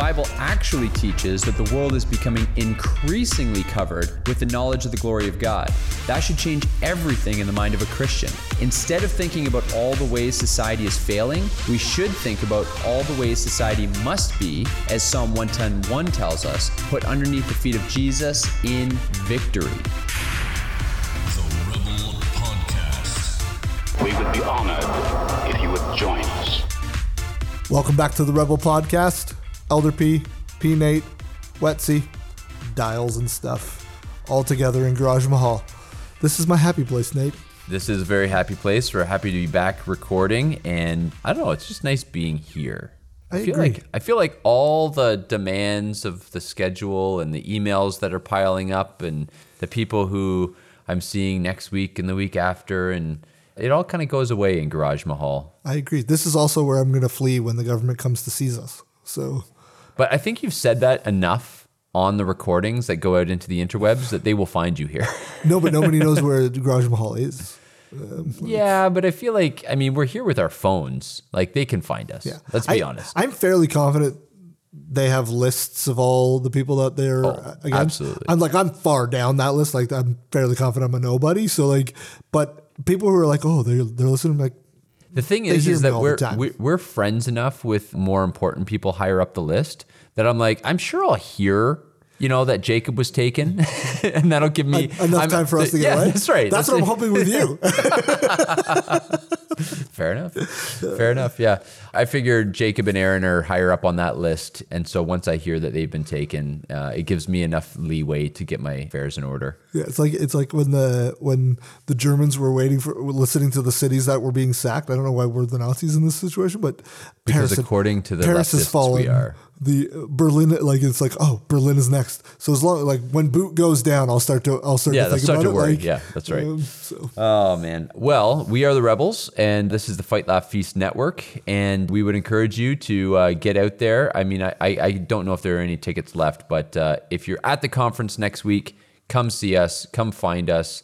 The Bible actually teaches that the world is becoming increasingly covered with the knowledge of the glory of God. That should change everything in the mind of a Christian. Instead of thinking about all the ways society is failing, we should think about all the ways society must be, as Psalm 110:1 tells us, put underneath the feet of Jesus in victory. The Rebel Podcast. We would be honored if you would join us. Welcome back to the Rebel Podcast. Elder P, P Nate, Wetsy, dials and stuff, all together in Garage Mahal. This is my happy place, Nate. This is a very happy place. We're happy to be back recording, and I don't know. It's just nice being here. I feel agree. like I feel like all the demands of the schedule and the emails that are piling up, and the people who I'm seeing next week and the week after, and it all kind of goes away in Garage Mahal. I agree. This is also where I'm going to flee when the government comes to seize us. So, But I think you've said that enough on the recordings that go out into the interwebs that they will find you here. no, but nobody knows where the Garage Mahal is. Um, yeah, but I feel like I mean we're here with our phones. Like they can find us. Yeah. Let's be I- honest. I'm fairly confident they have lists of all the people that they're Oh, against. absolutely. I'm like, I'm far down that list. Like, I'm fairly confident I'm a nobody. So, like, but people who are like, oh, they're, they're listening, I'm like, The thing is, is that we're, we're we're friends enough with more important people higher up the list that I'm like, I'm sure I'll hear, you know, that Jacob was taken, and that'll give me enough I'm- time for us to get yeah, away. That's right. That's, what I'm hoping with you. Fair enough. Fair enough. Yeah, I figured Jacob and Aaron are higher up on that list, and so once I hear that they've been taken, uh, it gives me enough leeway to get my affairs in order. Yeah, it's like it's like when the when the Germans were waiting for listening to the cities that were being sacked. I don't know why we're the Nazis in this situation, but Because Paris, according to the Paris leftists, fallen. we are. The uh, Berlin, like it's like oh Berlin is next. So as long like when boot goes down, I'll start to I'll start Yeah, to think start about to it. worry. Like, Yeah, that's right. um, so Oh man. Well, we are the Rebels, and this is the Fight Laugh Feast Network, and we would encourage you to uh, get out there. I mean, I, I, I don't know if there are any tickets left, but uh, if you're at the conference next week, come see us, come find us,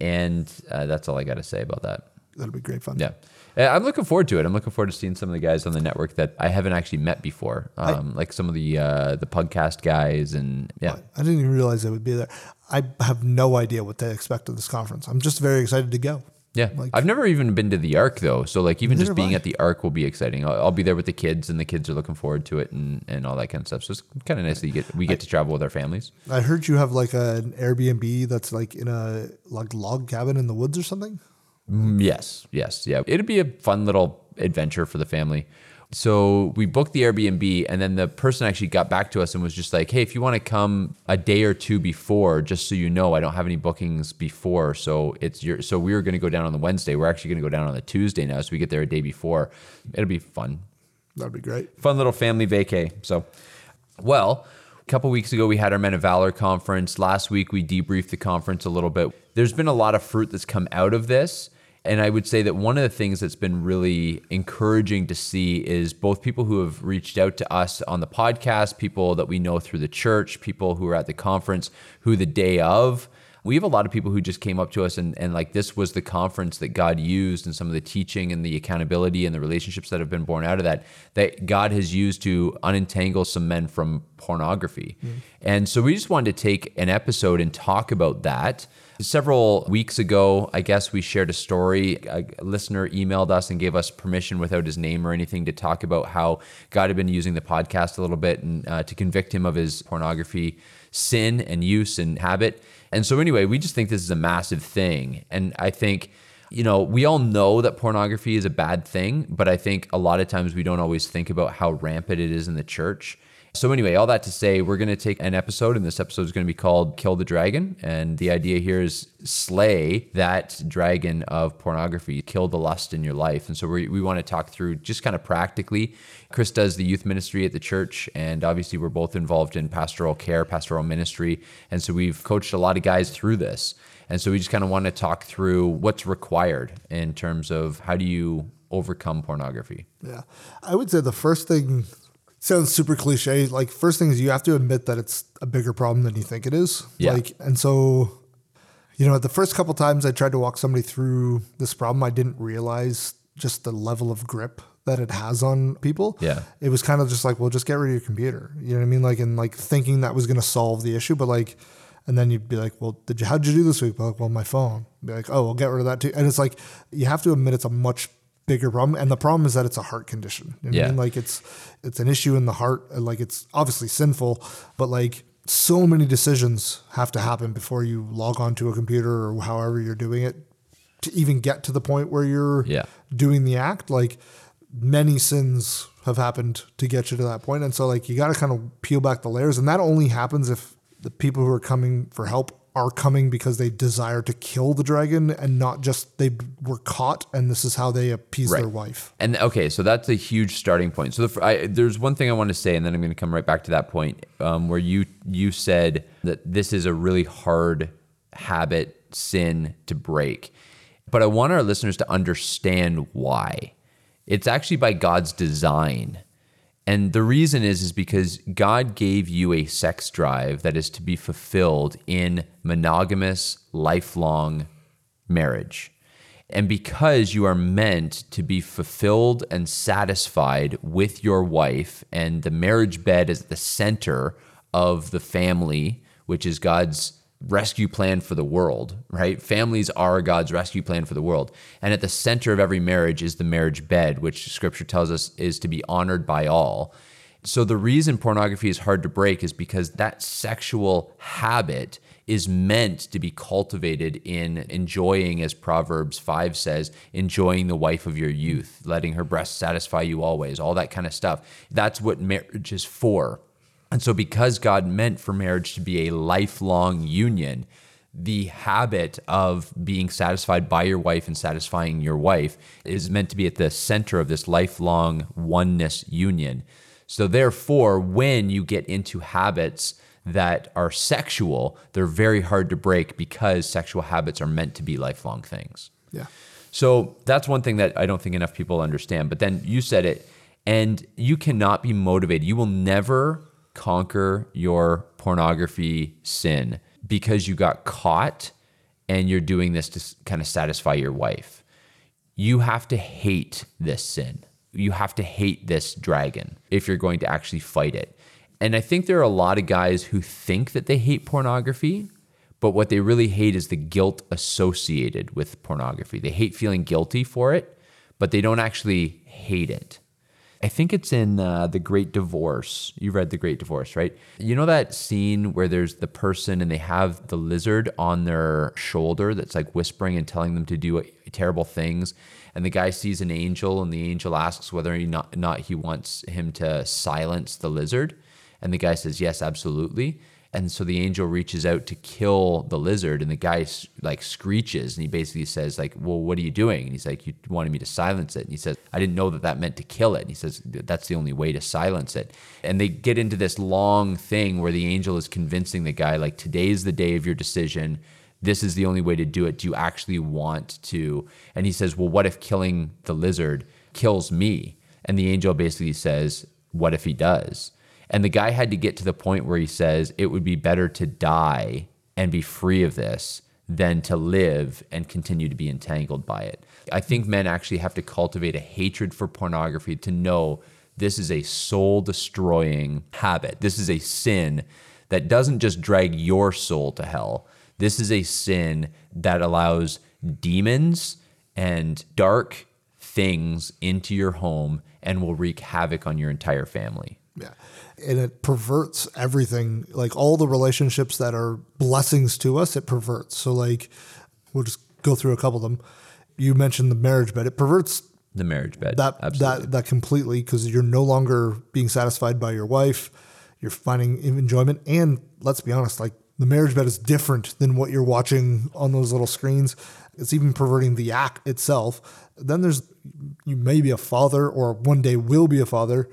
and uh, that's all I got to say about that. that'll be great fun. Yeah. Uh, I'm looking forward to it. I'm looking forward to seeing some of the guys on the network that I haven't actually met before, um, like some of the uh, the podcast guys, and yeah, I didn't even realize they would be there. I have no idea what to expect of this conference. I'm just very excited to go. Yeah, Like- I've never even been to the Ark though, so like even just being I. at the Ark will be exciting. I'll, I'll be there with the kids, and the kids are looking forward to it, and, and all that kind of stuff. So it's kind of nice that you get we get to travel with our families. I heard you have like an Airbnb that's like in a like log cabin in the woods or something. Mm, Yes, yes, yeah. It'd be a fun little adventure for the family. So we booked the Airbnb, and then the person actually got back to us and was just like, "Hey, if you want to come a day or two before, just so you know, I don't have any bookings before. So it's your. So we were going to go down on the Wednesday. We're actually going to go down on the Tuesday now, so we get there a day before. It'll be fun. That'd be great. fun little family vacay. So, well, a couple weeks ago we had our Men of Valor conference. Last week we debriefed the conference a little bit. There's been a lot of fruit that's come out of this. And I would say that one of the things that's been really encouraging to see is both people who have reached out to us on the podcast, people that we know through the church, people who are at the conference, who the day of, we have a lot of people who just came up to us and, and like this was the conference that God used and some of the teaching and the accountability and the relationships that have been born out of that that God has used to unentangle some men from pornography. Mm. And so we just wanted to take an episode and talk about that. Several weeks ago, I guess we shared a story. A listener emailed us and gave us permission without his name or anything to talk about how God had been using the podcast a little bit and uh, to convict him of his pornography sin and use and habit. And so, anyway, we just think this is a massive thing. And I think, you know, we all know that pornography is a bad thing, but I think a lot of times we don't always think about how rampant it is in the church. So, anyway, all that to say, we're going to take an episode, and this episode is going to be called Kill the Dragon. And the idea here is slay that dragon of pornography, kill the lust in your life. And so, we, we want to talk through just kind of practically. Chris does the youth ministry at the church, and obviously, we're both involved in pastoral care, pastoral ministry. And so, we've coached a lot of guys through this. And so, we just kind of want to talk through what's required in terms of how do you overcome pornography. Yeah. I would say the first thing sounds super cliche. Like first thing is you have to admit that it's a bigger problem than you think it is. Yeah. Like and so you know, the first couple times I tried to walk somebody through this problem, I didn't realize just the level of grip that it has on people. Yeah. It was kind of just like, well, just get rid of your computer. You know what I mean? Like, and like thinking that was going to solve the issue, but like, and then you'd be like, well, did you, how'd you do this week? Like, well, my phone. Be like, oh, we'll get rid of that too. And it's like, you have to admit it's a much bigger problem. And the problem is that it's a heart condition. You know what I Yeah. mean? Like it's, it's an issue in the heart. Like it's obviously sinful, but like so many decisions have to happen before you log onto a computer or however you're doing it to even get to the point where you're Yeah. doing the act. Like many sins have happened to get you to that point. And so like you got to kind of peel back the layers. And that only happens if the people who are coming for help are coming because they desire to kill the dragon and not just they were caught and this is how they appease their wife. And okay, so that's a huge starting point. So the, I, there's one thing I want to say, and then I'm going to come right back to that point um, where you you said that this is a really hard habit sin to break, but I want our listeners to understand why. It's actually by God's design. And the reason is is because God gave you a sex drive that is to be fulfilled in monogamous lifelong marriage. And because you are meant to be fulfilled and satisfied with your wife, and the marriage bed is at the center of the family, which is God's rescue plan for the world, right? Families are God's rescue plan for the world. And at the center of every marriage is the marriage bed, which scripture tells us is to be honored by all. So the reason pornography is hard to break is because that sexual habit is meant to be cultivated in enjoying, as Proverbs 5 says, enjoying the wife of your youth, letting her breast satisfy you always, all that kind of stuff. That's what marriage is for. And so, because God meant for marriage to be a lifelong union, the habit of being satisfied by your wife and satisfying your wife is meant to be at the center of this lifelong oneness union. So, therefore, when you get into habits that are sexual, they're very hard to break because sexual habits are meant to be lifelong things. Yeah. So that's one thing that I don't think enough people understand. But then you said it, and you cannot be motivated. You will never conquer your pornography sin because you got caught and you're doing this to kind of satisfy your wife. You have to hate this sin. You have to hate this dragon if you're going to actually fight it. And I think there are a lot of guys who think that they hate pornography, but what they really hate is the guilt associated with pornography. They hate feeling guilty for it, but they don't actually hate it. I think it's in uh, The Great Divorce. You read The Great Divorce, right? You know that scene where there's the person and they have the lizard on their shoulder that's like whispering and telling them to do terrible things. And the guy sees an angel and the angel asks whether or not, not he wants him to silence the lizard. And the guy says, yes, absolutely. And so the angel reaches out to kill the lizard, and the guy like screeches, and he basically says like, "Well, what are you doing?" And he's like, "You wanted me to silence it." And he says, "I didn't know that that meant to kill it." And he says, "That's the only way to silence it." And they get into this long thing where the angel is convincing the guy like, "Today's the day of your decision. This is the only way to do it. Do you actually want to?" And he says, "Well, what if killing the lizard kills me?" And the angel basically says, "What if he does?" And the guy had to get to the point where he says it would be better to die and be free of this than to live and continue to be entangled by it. I think men actually have to cultivate a hatred for pornography to know this is a soul destroying habit. This is a sin that doesn't just drag your soul to hell. This is a sin that allows demons and dark things into your home and will wreak havoc on your entire family. Yeah. And it perverts everything, like all the relationships that are blessings to us, it perverts. So, like, we'll just go through a couple of them. You mentioned the marriage bed. It perverts The marriage bed. that Absolutely. that that completely because you're no longer being satisfied by your wife. you're finding enjoyment. And let's be honest, like the marriage bed is different than what you're watching on those little screens. It's even perverting the act itself. Then there's you may be a father or one day will be a father.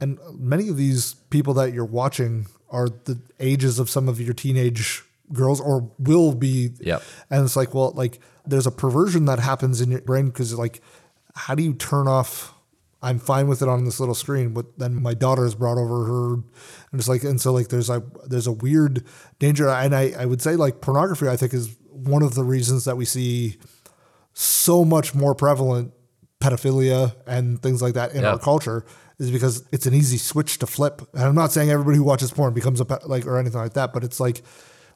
And many of these people that you're watching are the ages of some of your teenage girls or will be. Yep. And it's like, well, like there's a perversion that happens in your brain because like, how do you turn off? I'm fine with it on this little screen, but then my daughter has brought over her, and it's like, and so like there's a there's a weird danger, and I I would say like pornography I think is one of the reasons that we see so much more prevalent pedophilia and things like that in Yeah. our culture is because it's an easy switch to flip. And I'm not saying everybody who watches porn becomes a pe- like or anything like that, but it's like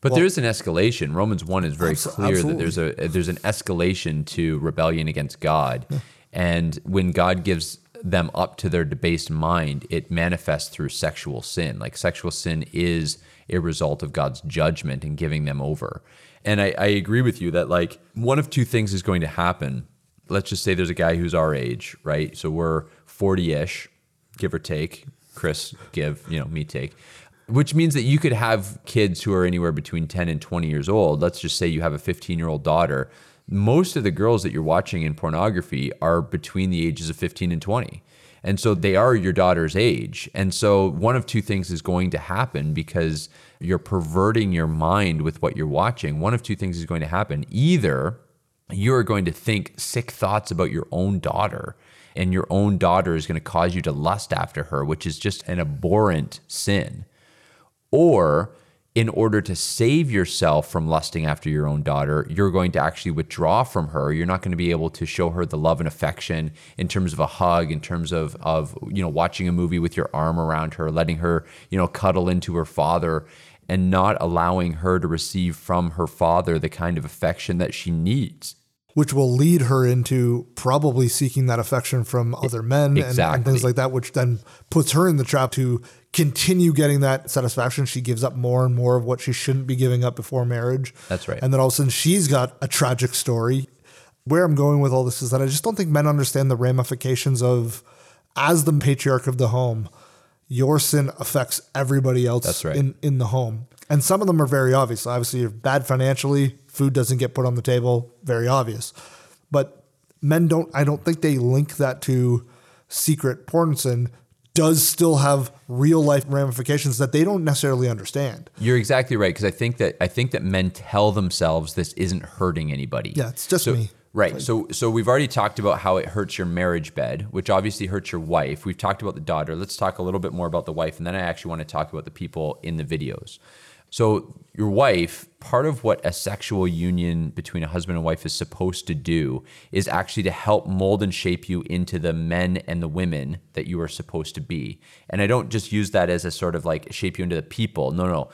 But Well- there is an escalation. Romans one is very Abso- clear that there's a there's an escalation to rebellion against God, and when God gives them up to their debased mind, it manifests through sexual sin. Like sexual sin is a result of God's judgment and giving them over. And I, I agree with you that like one of two things is going to happen. Let's just say there's a guy who's our age, right? So we're 40-ish, give or take. Chris, give, you know, me take which means that you could have kids who are anywhere between 10 and 20 years old. Let's just say you have a 15 year old daughter. Most of the girls that you're watching in pornography are between the ages of 15 and 20. And so they are your daughter's age. And so one of two things is going to happen because you're perverting your mind with what you're watching. One of two things is going to happen. Either you're going to think sick thoughts about your own daughter and your own daughter is going to cause you to lust after her, which is just an abhorrent sin or in order to save yourself from lusting after your own daughter, you're going to actually withdraw from her. You're not going to be able to show her the love and affection in terms of a hug, in terms of of you know watching a movie with your arm around her, letting her you know cuddle into her father, and not allowing her to receive from her father the kind of affection that she needs. Which will lead her into probably seeking that affection from other men and, and things like that, which then puts her in the trap to continue getting that satisfaction. She gives up more and more of what she shouldn't be giving up before marriage. That's right. And then all of a sudden she's got a tragic story. Where I'm going with all this is that I just don't think men understand the ramifications of, as the patriarch of the home, your sin affects everybody else That's right. in, in the home. And some of them are very obvious. Obviously, you're bad financially, food doesn't get put on the table, very obvious. But men don't, I don't think they link that to secret porn sin does still have real life ramifications that they don't necessarily understand. You're exactly right because I think that I think that men tell themselves this isn't hurting anybody. Yeah, it's just So- me. Right. So so we've already talked about how it hurts your marriage bed, which obviously hurts your wife. We've talked about the daughter. Let's talk a little bit more about the wife and then I actually want to talk about the people in the videos. So your wife, part of what a sexual union between a husband and wife is supposed to do is actually to help mold and shape you into the men and the women that you are supposed to be. And I don't just use that as a sort of like shape you into the people. No, no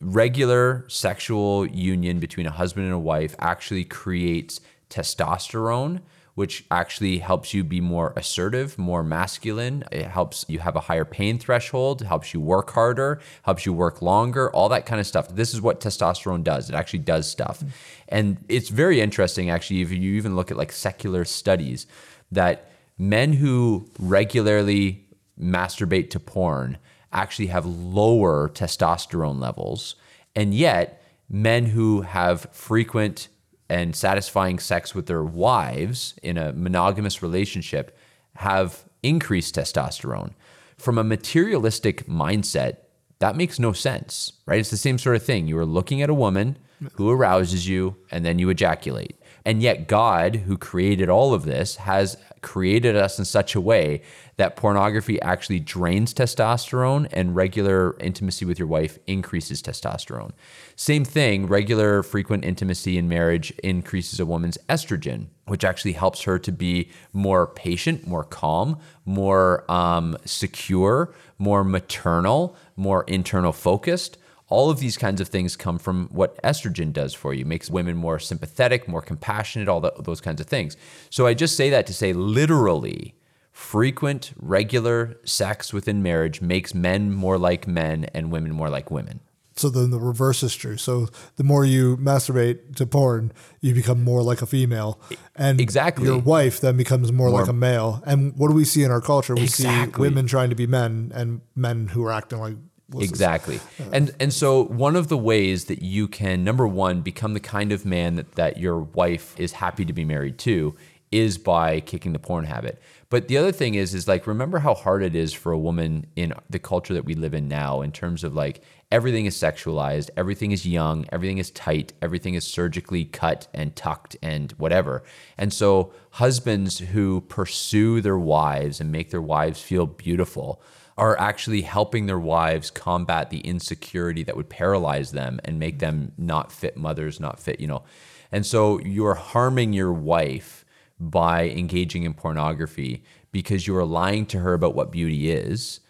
regular sexual union between a husband and a wife actually creates testosterone which actually helps you be more assertive, more masculine. It helps you have a higher pain threshold, helps you work harder, helps you work longer, all that kind of stuff. This is what testosterone does. It actually does stuff. And it's very interesting, actually, if you even look at like secular studies, that men who regularly masturbate to porn actually have lower testosterone levels. And yet, men who have frequent and satisfying sex with their wives in a monogamous relationship have increased testosterone. From a materialistic mindset, that makes no sense, right? It's the same sort of thing. You are looking at a woman who arouses you and then you ejaculate. And yet, God, who created all of this, has created us in such a way that pornography actually drains testosterone and regular intimacy with your wife increases testosterone. Same thing, regular frequent intimacy in marriage increases a woman's estrogen, which actually helps her to be more patient, more calm, more um, secure, more maternal, more internal focused. All of these kinds of things come from what estrogen does for you, makes women more sympathetic, more compassionate, all that, those kinds of things. So I just say that to say literally, frequent, regular sex within marriage makes men more like men and women more like women. So then the reverse is true. So the more you masturbate to porn, you become more like a female, and Exactly. your wife then becomes more, More- like a male. And what do we see in our culture? We see women trying to be men and men who are acting like Exactly. And and so one of the ways that you can number one become the kind of man that, that your wife is happy to be married to is by kicking the porn habit. But the other thing is is like remember how hard it is for a woman in the culture that we live in now in terms of like everything is sexualized, everything is young, everything is tight, everything is surgically cut and tucked and whatever. And so husbands who pursue their wives and make their wives feel beautiful are actually helping their wives combat the insecurity that would paralyze them and make them not fit mothers, not fit, you know. And so you're harming your wife by engaging in pornography because you are lying to her about what beauty is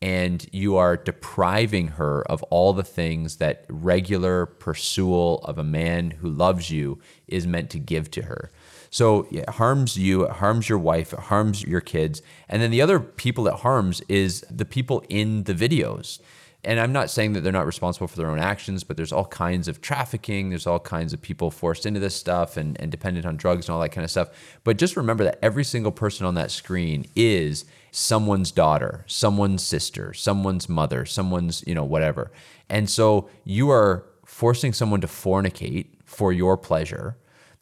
and you are depriving her of all the things that regular pursual of a man who loves you is meant to give to her. So it harms you, it harms your wife, it harms your kids. And then the other people it harms is the people in the videos. And I'm not saying that they're not responsible for their own actions, but there's all kinds of trafficking, there's all kinds of people forced into this stuff and, and dependent on drugs and all that kind of stuff. But just remember that every single person on that screen is someone's daughter, someone's sister, someone's mother, someone's, you know, whatever. And so you are forcing someone to fornicate for your pleasure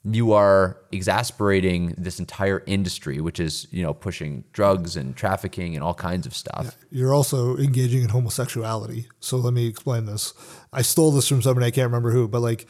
you are exasperating this entire industry, which is you know pushing drugs and trafficking and all kinds of stuff. You're also engaging in homosexuality. So let me explain this. I stole this from somebody I can't remember who, but like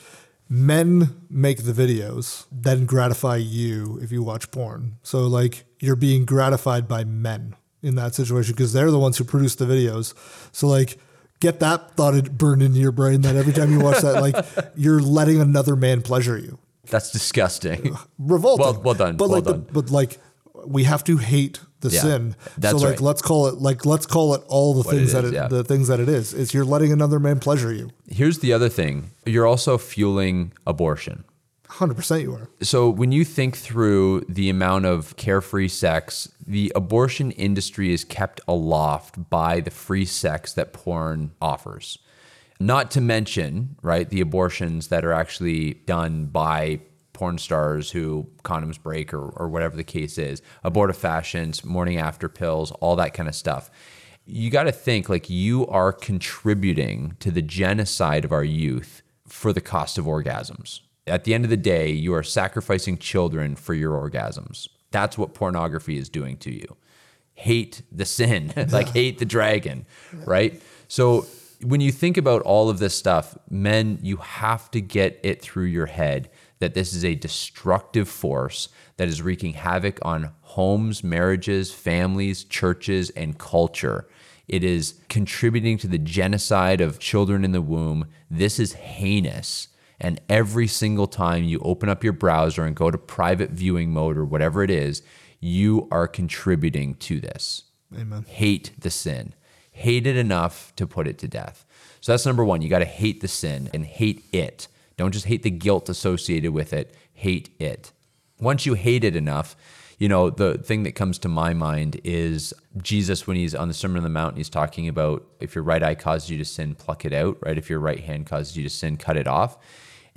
men make the videos, then gratify you if you watch porn. So like you're being gratified by men in that situation because they're the ones who produce the videos. So like get that thought burned into your brain that every time you watch that, like you're letting another man pleasure you. That's disgusting. Revolting. Well- well done, But well like, done. The, but like, we have to hate the Yeah, sin. that's so like, right. let's call it like let's call it all the What it things that is, it, yeah. the things that it is. It's you're letting another man pleasure you. Here's the other thing: you're also fueling abortion. Hundred percent, you are. So when you think through the amount of carefree sex, the abortion industry is kept aloft by the free sex that porn offers. Not to mention, right, the abortions that are actually done by porn stars who condoms break or, or whatever the case is, abortifacients, morning after pills, all that kind of stuff. You got to think like you are contributing to the genocide of our youth for the cost of orgasms. At the end of the day, you are sacrificing children for your orgasms. That's what pornography is doing to you. Hate the sin, like hate the dragon, right? So when you think about all of this stuff, men, you have to get it through your head that this is a destructive force that is wreaking havoc on homes, marriages, families, churches, and culture. It is contributing to the genocide of children in the womb. This is heinous. And every single time you open up your browser and go to private viewing mode or whatever it is, you are contributing to this. Amen. Hate the sin. Hate it enough to put it to death. So that's number one. You got to hate the sin and hate it. Don't just hate the guilt associated with it, hate it. Once you hate it enough, you know, the thing that comes to my mind is Jesus when he's on the Sermon on the Mount, he's talking about if your right eye causes you to sin, pluck it out, right? If your right hand causes you to sin, cut it off.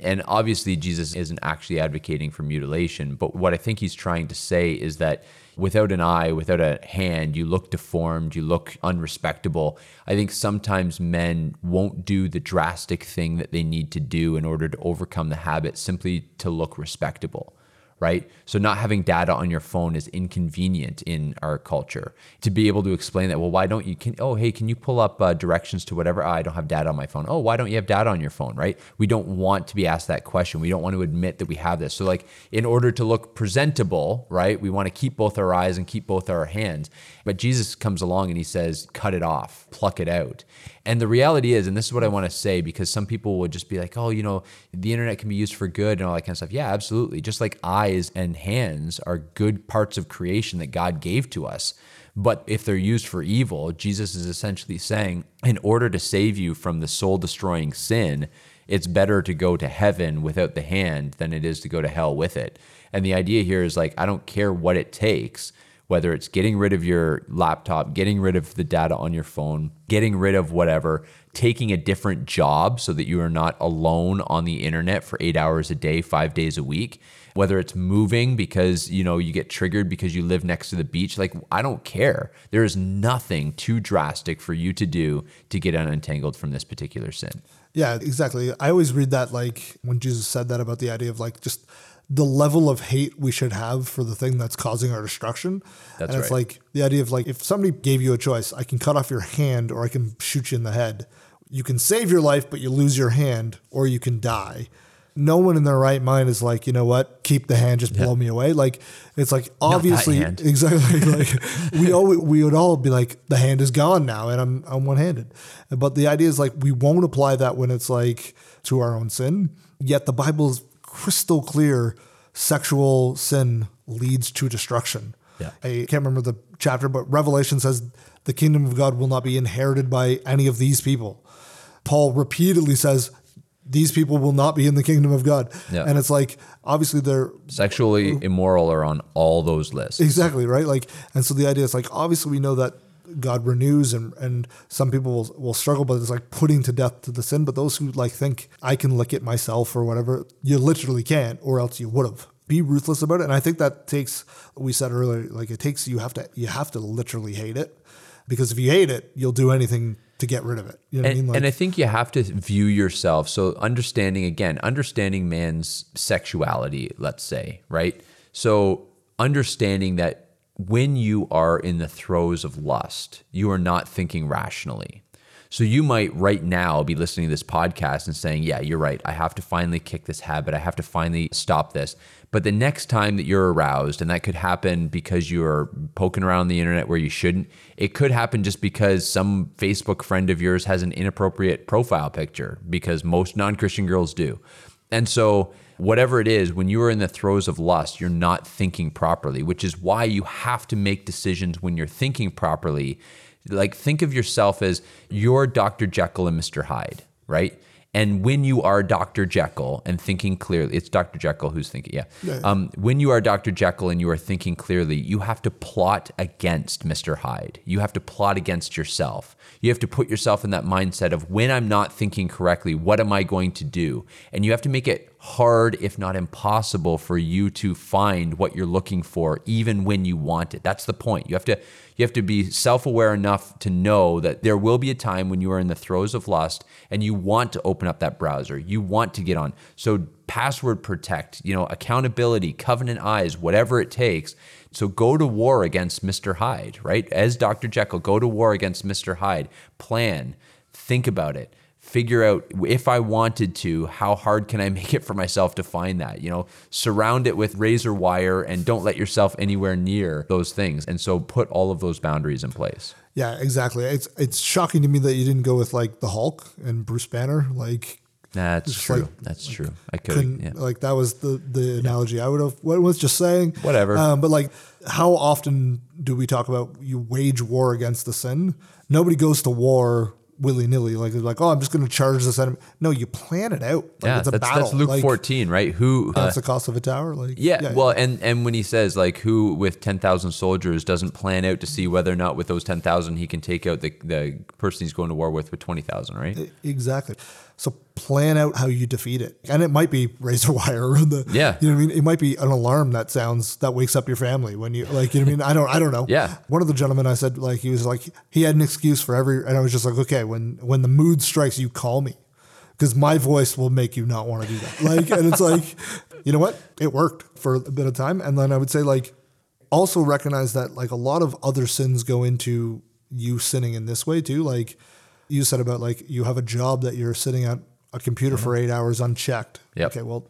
And obviously, Jesus isn't actually advocating for mutilation. But what I think he's trying to say is that without an eye, without a hand, you look deformed, you look unrespectable. I think sometimes men won't do the drastic thing that they need to do in order to overcome the habit simply to look respectable right? So not having data on your phone is inconvenient in our culture. To be able to explain that, well, why don't you? Can oh, hey, can you pull up uh, directions to whatever? Oh, I don't have data on my phone. Oh, why don't you have data on your phone? Right? We don't want to be asked that question. We don't want to admit that we have this. So like, in order to look presentable, right? We want to keep both our eyes and keep both our hands. But Jesus comes along and he says, cut it off, pluck it out. And the reality is, and this is what I want to say, because some people would just be like, oh, you know, the internet can be used for good and all that kind of stuff. Yeah, absolutely. Just like eyes and hands are good parts of creation that God gave to us. But if they're used for evil, Jesus is essentially saying, in order to save you from the soul destroying sin, it's better to go to heaven without the hand than it is to go to hell with it. And the idea here is like, I don't care what it takes whether it's getting rid of your laptop, getting rid of the data on your phone, getting rid of whatever, taking a different job so that you are not alone on the internet for 8 hours a day, 5 days a week, whether it's moving because, you know, you get triggered because you live next to the beach, like I don't care. There is nothing too drastic for you to do to get unentangled from this particular sin. Yeah, exactly. I always read that like when Jesus said that about the idea of like just the level of hate we should have for the thing that's causing our destruction. That's and it's right. like the idea of like if somebody gave you a choice, I can cut off your hand or I can shoot you in the head. You can save your life, but you lose your hand, or you can die. No one in their right mind is like, you know what, keep the hand, just blow me away. Like it's like obviously exactly like we all we would all be like the hand is gone now and I'm I'm one handed. But the idea is like we won't apply that when it's like to our own sin. Yet the Bible is crystal clear sexual sin leads to destruction. Yeah. I can't remember the chapter, but Revelation says the kingdom of God will not be inherited by any of these people. Paul repeatedly says these people will not be in the kingdom of God. Yeah. And it's like obviously they're Sexually immoral are on all those lists. Exactly, right? Like, and so the idea is like, obviously, we know that God renews, and and some people will, will struggle, but it's like putting to death to the sin. But those who like think I can lick it myself or whatever, you literally can't, or else you would have. Be ruthless about it, and I think that takes. We said earlier, like it takes you have to you have to literally hate it, because if you hate it, you'll do anything to get rid of it. You know what I mean? Like, and I think you have to view yourself. So understanding again, understanding man's sexuality, let's say, right? So understanding that when you are in the throes of lust, you are not thinking rationally. So you might right now be listening to this podcast and saying, "Yeah, you're right. I have to finally kick this habit. I have to finally stop this." But the next time that you're aroused, and that could happen because you're poking around the internet where you shouldn't, it could happen just because some Facebook friend of yours has an inappropriate profile picture, because most non Christian girls do. And so, whatever it is, when you are in the throes of lust, you're not thinking properly, which is why you have to make decisions when you're thinking properly. Like, think of yourself as you're Dr. Jekyll and Mr. Hyde, right? And when you are Dr. Jekyll and thinking clearly, it's Dr. Jekyll who's thinking, yeah. Um, when you are Dr. Jekyll and you are thinking clearly, you have to plot against Mr. Hyde. You have to plot against yourself. You have to put yourself in that mindset of when I'm not thinking correctly, what am I going to do? And you have to make it hard, if not impossible, for you to find what you're looking for, even when you want it. That's the point. You have to you have to be self-aware enough to know that there will be a time when you are in the throes of lust and you want to open up that browser. You want to get on. So password protect, you know, accountability, covenant eyes, whatever it takes. So go to war against Mr. Hyde, right? As Dr. Jekyll, go to war against Mr. Hyde. Plan, think about it. Figure out if I wanted to, how hard can I make it for myself to find that? You know, surround it with razor wire and don't let yourself anywhere near those things. And so put all of those boundaries in place. yeah, exactly. It's it's shocking to me that you didn't go with like the Hulk and Bruce Banner, like. That's true. like- That's true. I could couldn't yeah. like that was the the analogy I would have what was just saying Whatever. um, but like how often do we talk about you wage war against the sin nobody goes to war willy-nilly like they're like oh I'm just going to charge this enemy no you plan it out like yeah, it's a that's, battle that's Luke Like, 14, right? Who uh, that's the cost of a tower like Yeah, well, and and when he says like who with ten thousand soldiers doesn't plan out to see whether or not with those ten thousand he can take out the the person he's going to war with with twenty thousand, right? Exactly. So plan out how you defeat it. And it might be razor wire around the Yeah. You know what I mean? It might be an alarm that sounds that wakes up your family when you like you know what I mean? I don't I don't know. Yeah. One of the gentlemen I said like he was like he had an excuse for every and I was just like, okay, when when the mood strikes you, call me. Because my voice will make you not want to do that. Like and it's like, you know what? It worked for a bit of time. And then I would say like also recognize that like a lot of other sins go into you sinning in this way too. Like you said about like you have a job that you're sitting at a computer mm-hmm. for eight hours unchecked. Yep. Okay, well,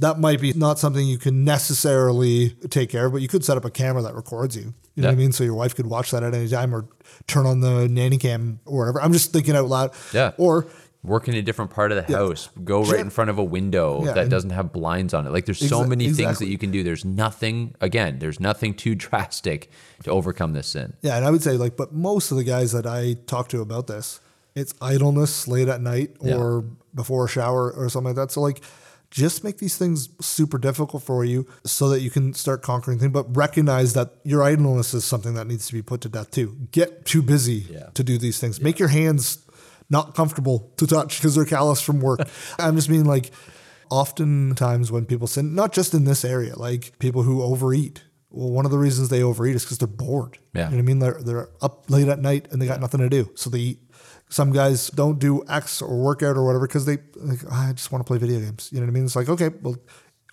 that might be not something you can necessarily take care of, but you could set up a camera that records you. You know what I mean? So your wife could watch that at any time or turn on the nanny cam or whatever. I'm just thinking out loud. Yeah. Or Work in a different part of the Yeah. house. Go right in front of a window Yeah, that doesn't have blinds on it. Like there's so Exa- many things that you can do. There's nothing again. There's nothing too drastic to overcome this sin. Yeah, and I would say like, but most of the guys that I talk to about this, it's idleness late at night Yeah. or before a shower or something like that. So like, just make these things super difficult for you so that you can start conquering things, but recognize that your idleness is something that needs to be put to death too. Get too busy Yeah. to do these things. Make your hands not comfortable to touch because they're callous from work. I'm just mean like oftentimes when people sin, not just in this area, like people who overeat. Well, one of the reasons they overeat is because they're bored. Yeah. You know what I mean? They're, they're up late at night and they got nothing to do. So they eat. Some guys don't do X or workout or whatever because they, like, ah, I just want to play video games. You know what I mean? It's like, okay, well,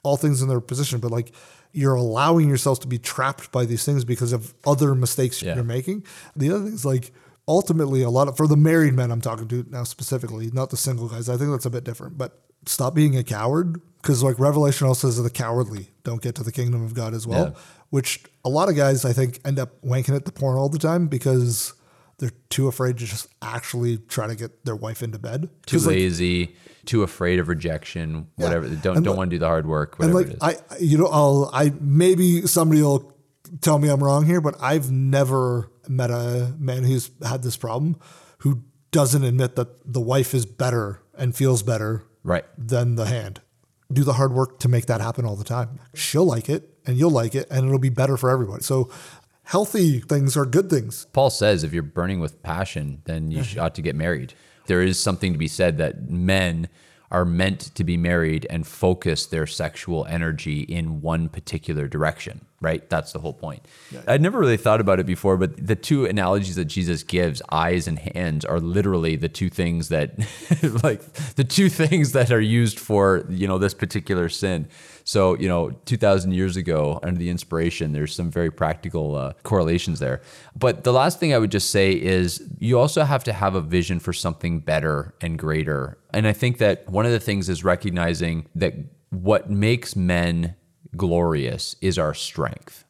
all things in their position, but like you're allowing yourselves to be trapped by these things because of other mistakes Yeah. you're making. The other thing is like, ultimately, a lot of, for the married men I'm talking to now specifically, not the single guys, I think that's a bit different, but stop being a coward because like Revelation also says that the cowardly don't get to the kingdom of God as well, Yeah. which a lot of guys I think end up wanking at the porn all the time because they're too afraid to just actually try to get their wife into bed. Too 'Cause, like, lazy, too afraid of rejection, whatever. Don't And don't like- want to do the hard work, and whatever like it is. I, you know, I'll, I maybe somebody will tell me I'm wrong here, but I've never met a man who's had this problem who doesn't admit that the wife is better and feels better Right. than the hand. Do the hard work to make that happen all the time. She'll like it, and you'll like it, and it'll be better for everybody. So, healthy things are good things. Paul says if you're burning with passion, then you mm-hmm. ought to get married. There is something to be said that men are meant to be married and focus their sexual energy in one particular direction, right? That's the whole point. I'd never really thought about it before, but the two analogies that Jesus gives, eyes and hands, are literally the two things that like the two things that are used for, you know, this particular sin. So, you know, 2000 years ago under the inspiration, there's some very practical uh, correlations there. But the last thing I would just say is you also have to have a vision for something better and greater. And I think that one of the things is recognizing that what makes men glorious is our strength.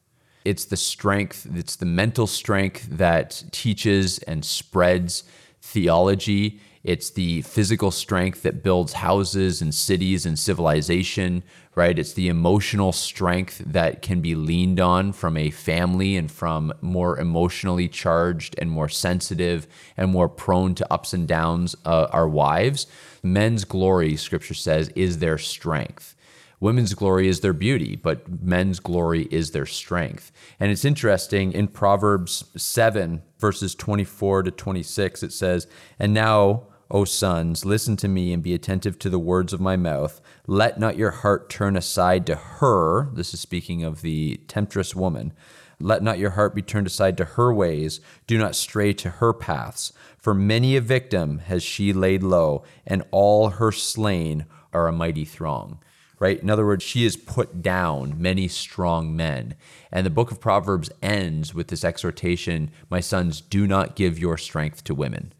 It's the strength, it's the mental strength that teaches and spreads theology. It's the physical strength that builds houses and cities and civilization, right? It's the emotional strength that can be leaned on from a family and from more emotionally charged and more sensitive and more prone to ups and downs uh, our wives. Men's glory, scripture says, is their strength. Women's glory is their beauty, but men's glory is their strength. And it's interesting in Proverbs 7, verses 24 to 26, it says, And now, O sons, listen to me and be attentive to the words of my mouth. Let not your heart turn aside to her. This is speaking of the temptress woman. Let not your heart be turned aside to her ways. Do not stray to her paths. For many a victim has she laid low, and all her slain are a mighty throng right? In other words, she has put down many strong men. And the book of Proverbs ends with this exhortation My sons, do not give your strength to women.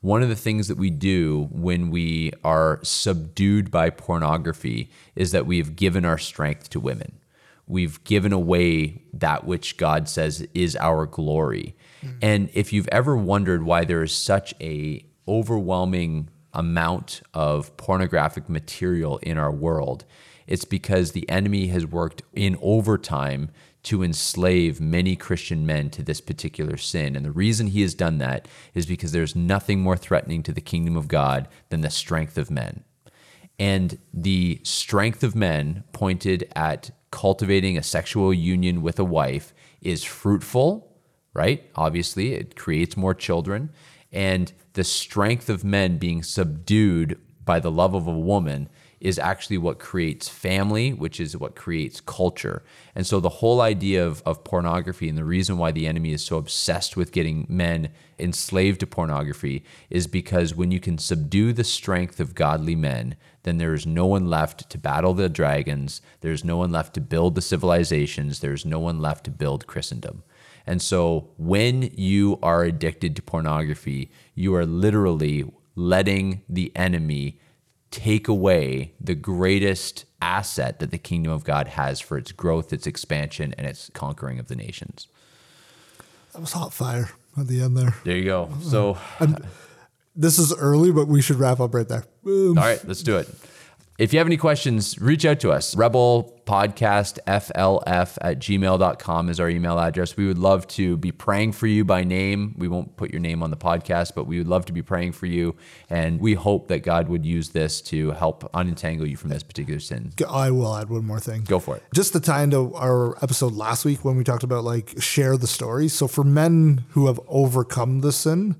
One of the things that we do when we are subdued by pornography is that we have given our strength to women. We've given away that which God says is our glory. Hmm. And if you've ever wondered why there is such a overwhelming amount of pornographic material in our world, it's because the enemy has worked in overtime to enslave many Christian men to this particular sin. And the reason he has done that is because there's nothing more threatening to the kingdom of God than the strength of men. And the strength of men pointed at cultivating a sexual union with a wife is fruitful, right? Obviously, it creates more children. And the strength of men being subdued by the love of a woman is actually what creates family, which is what creates culture. And so the whole idea of, of pornography and the reason why the enemy is so obsessed with getting men enslaved to pornography is because when you can subdue the strength of godly men, then there is no one left to battle the dragons. There's no one left to build the civilizations. There's no one left to build Christendom. And so when you are addicted to pornography, you are literally letting the enemy take away the greatest asset that the kingdom of God has for its growth, its expansion, and its conquering of the nations. That was hot fire at the end there. There you go. Uh, so, This is early, but we should wrap up right there. Boom. all right, let's do it. If you have any questions, reach out to us. Rebel Podcast FLF at gmail.com is our email address. We would love to be praying for you by name. We won't put your name on the podcast, but we would love to be praying for you. And we hope that God would use this to help unentangle you from this particular sin. I will add one more thing. Go for it. Just to tie into our episode last week when we talked about like share the story. So for men who have overcome the sin,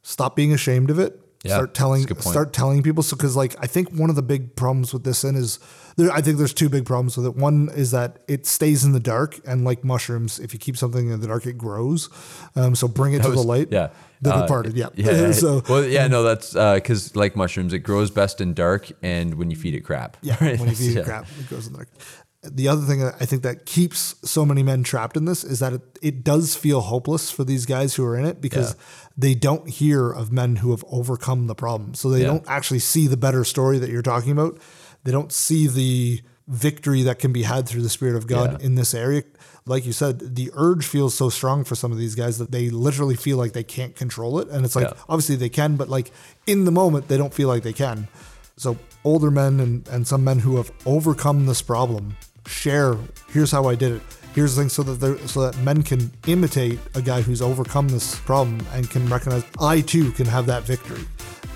stop being ashamed of it. Yeah, start telling that's a good point. start telling people. So because like I think one of the big problems with this sin is there I think there's two big problems with it. One is that it stays in the dark and like mushrooms, if you keep something in the dark, it grows. Um, so bring it to was- the light. Yeah. The Uh, departed, yeah. Yeah. so well, yeah, no, that's because like mushrooms, it grows best in dark and when you feed it crap. Yeah, when you feed Yeah. it crap, it grows in the dark. The other thing that I think that keeps so many men trapped in this is that it, it does feel hopeless for these guys who are in it because Yeah. they don't hear of men who have overcome the problem. So they Yeah. don't actually see the better story that you're talking about. They don't see the victory that can be had through the Spirit of God Yeah. in this area. Like you said, the urge feels so strong for some of these guys that they literally feel like they can't control it. And it's like, obviously they can, but like in the moment, they don't feel like they can. So older men and, and some men who have overcome this problem share, here's how I did it. Here's the thing so that so that men can imitate a guy who's overcome this problem and can recognize I too can have that victory.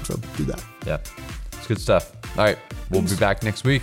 So do that. Yeah. It's good stuff. All right. We'll be back next week.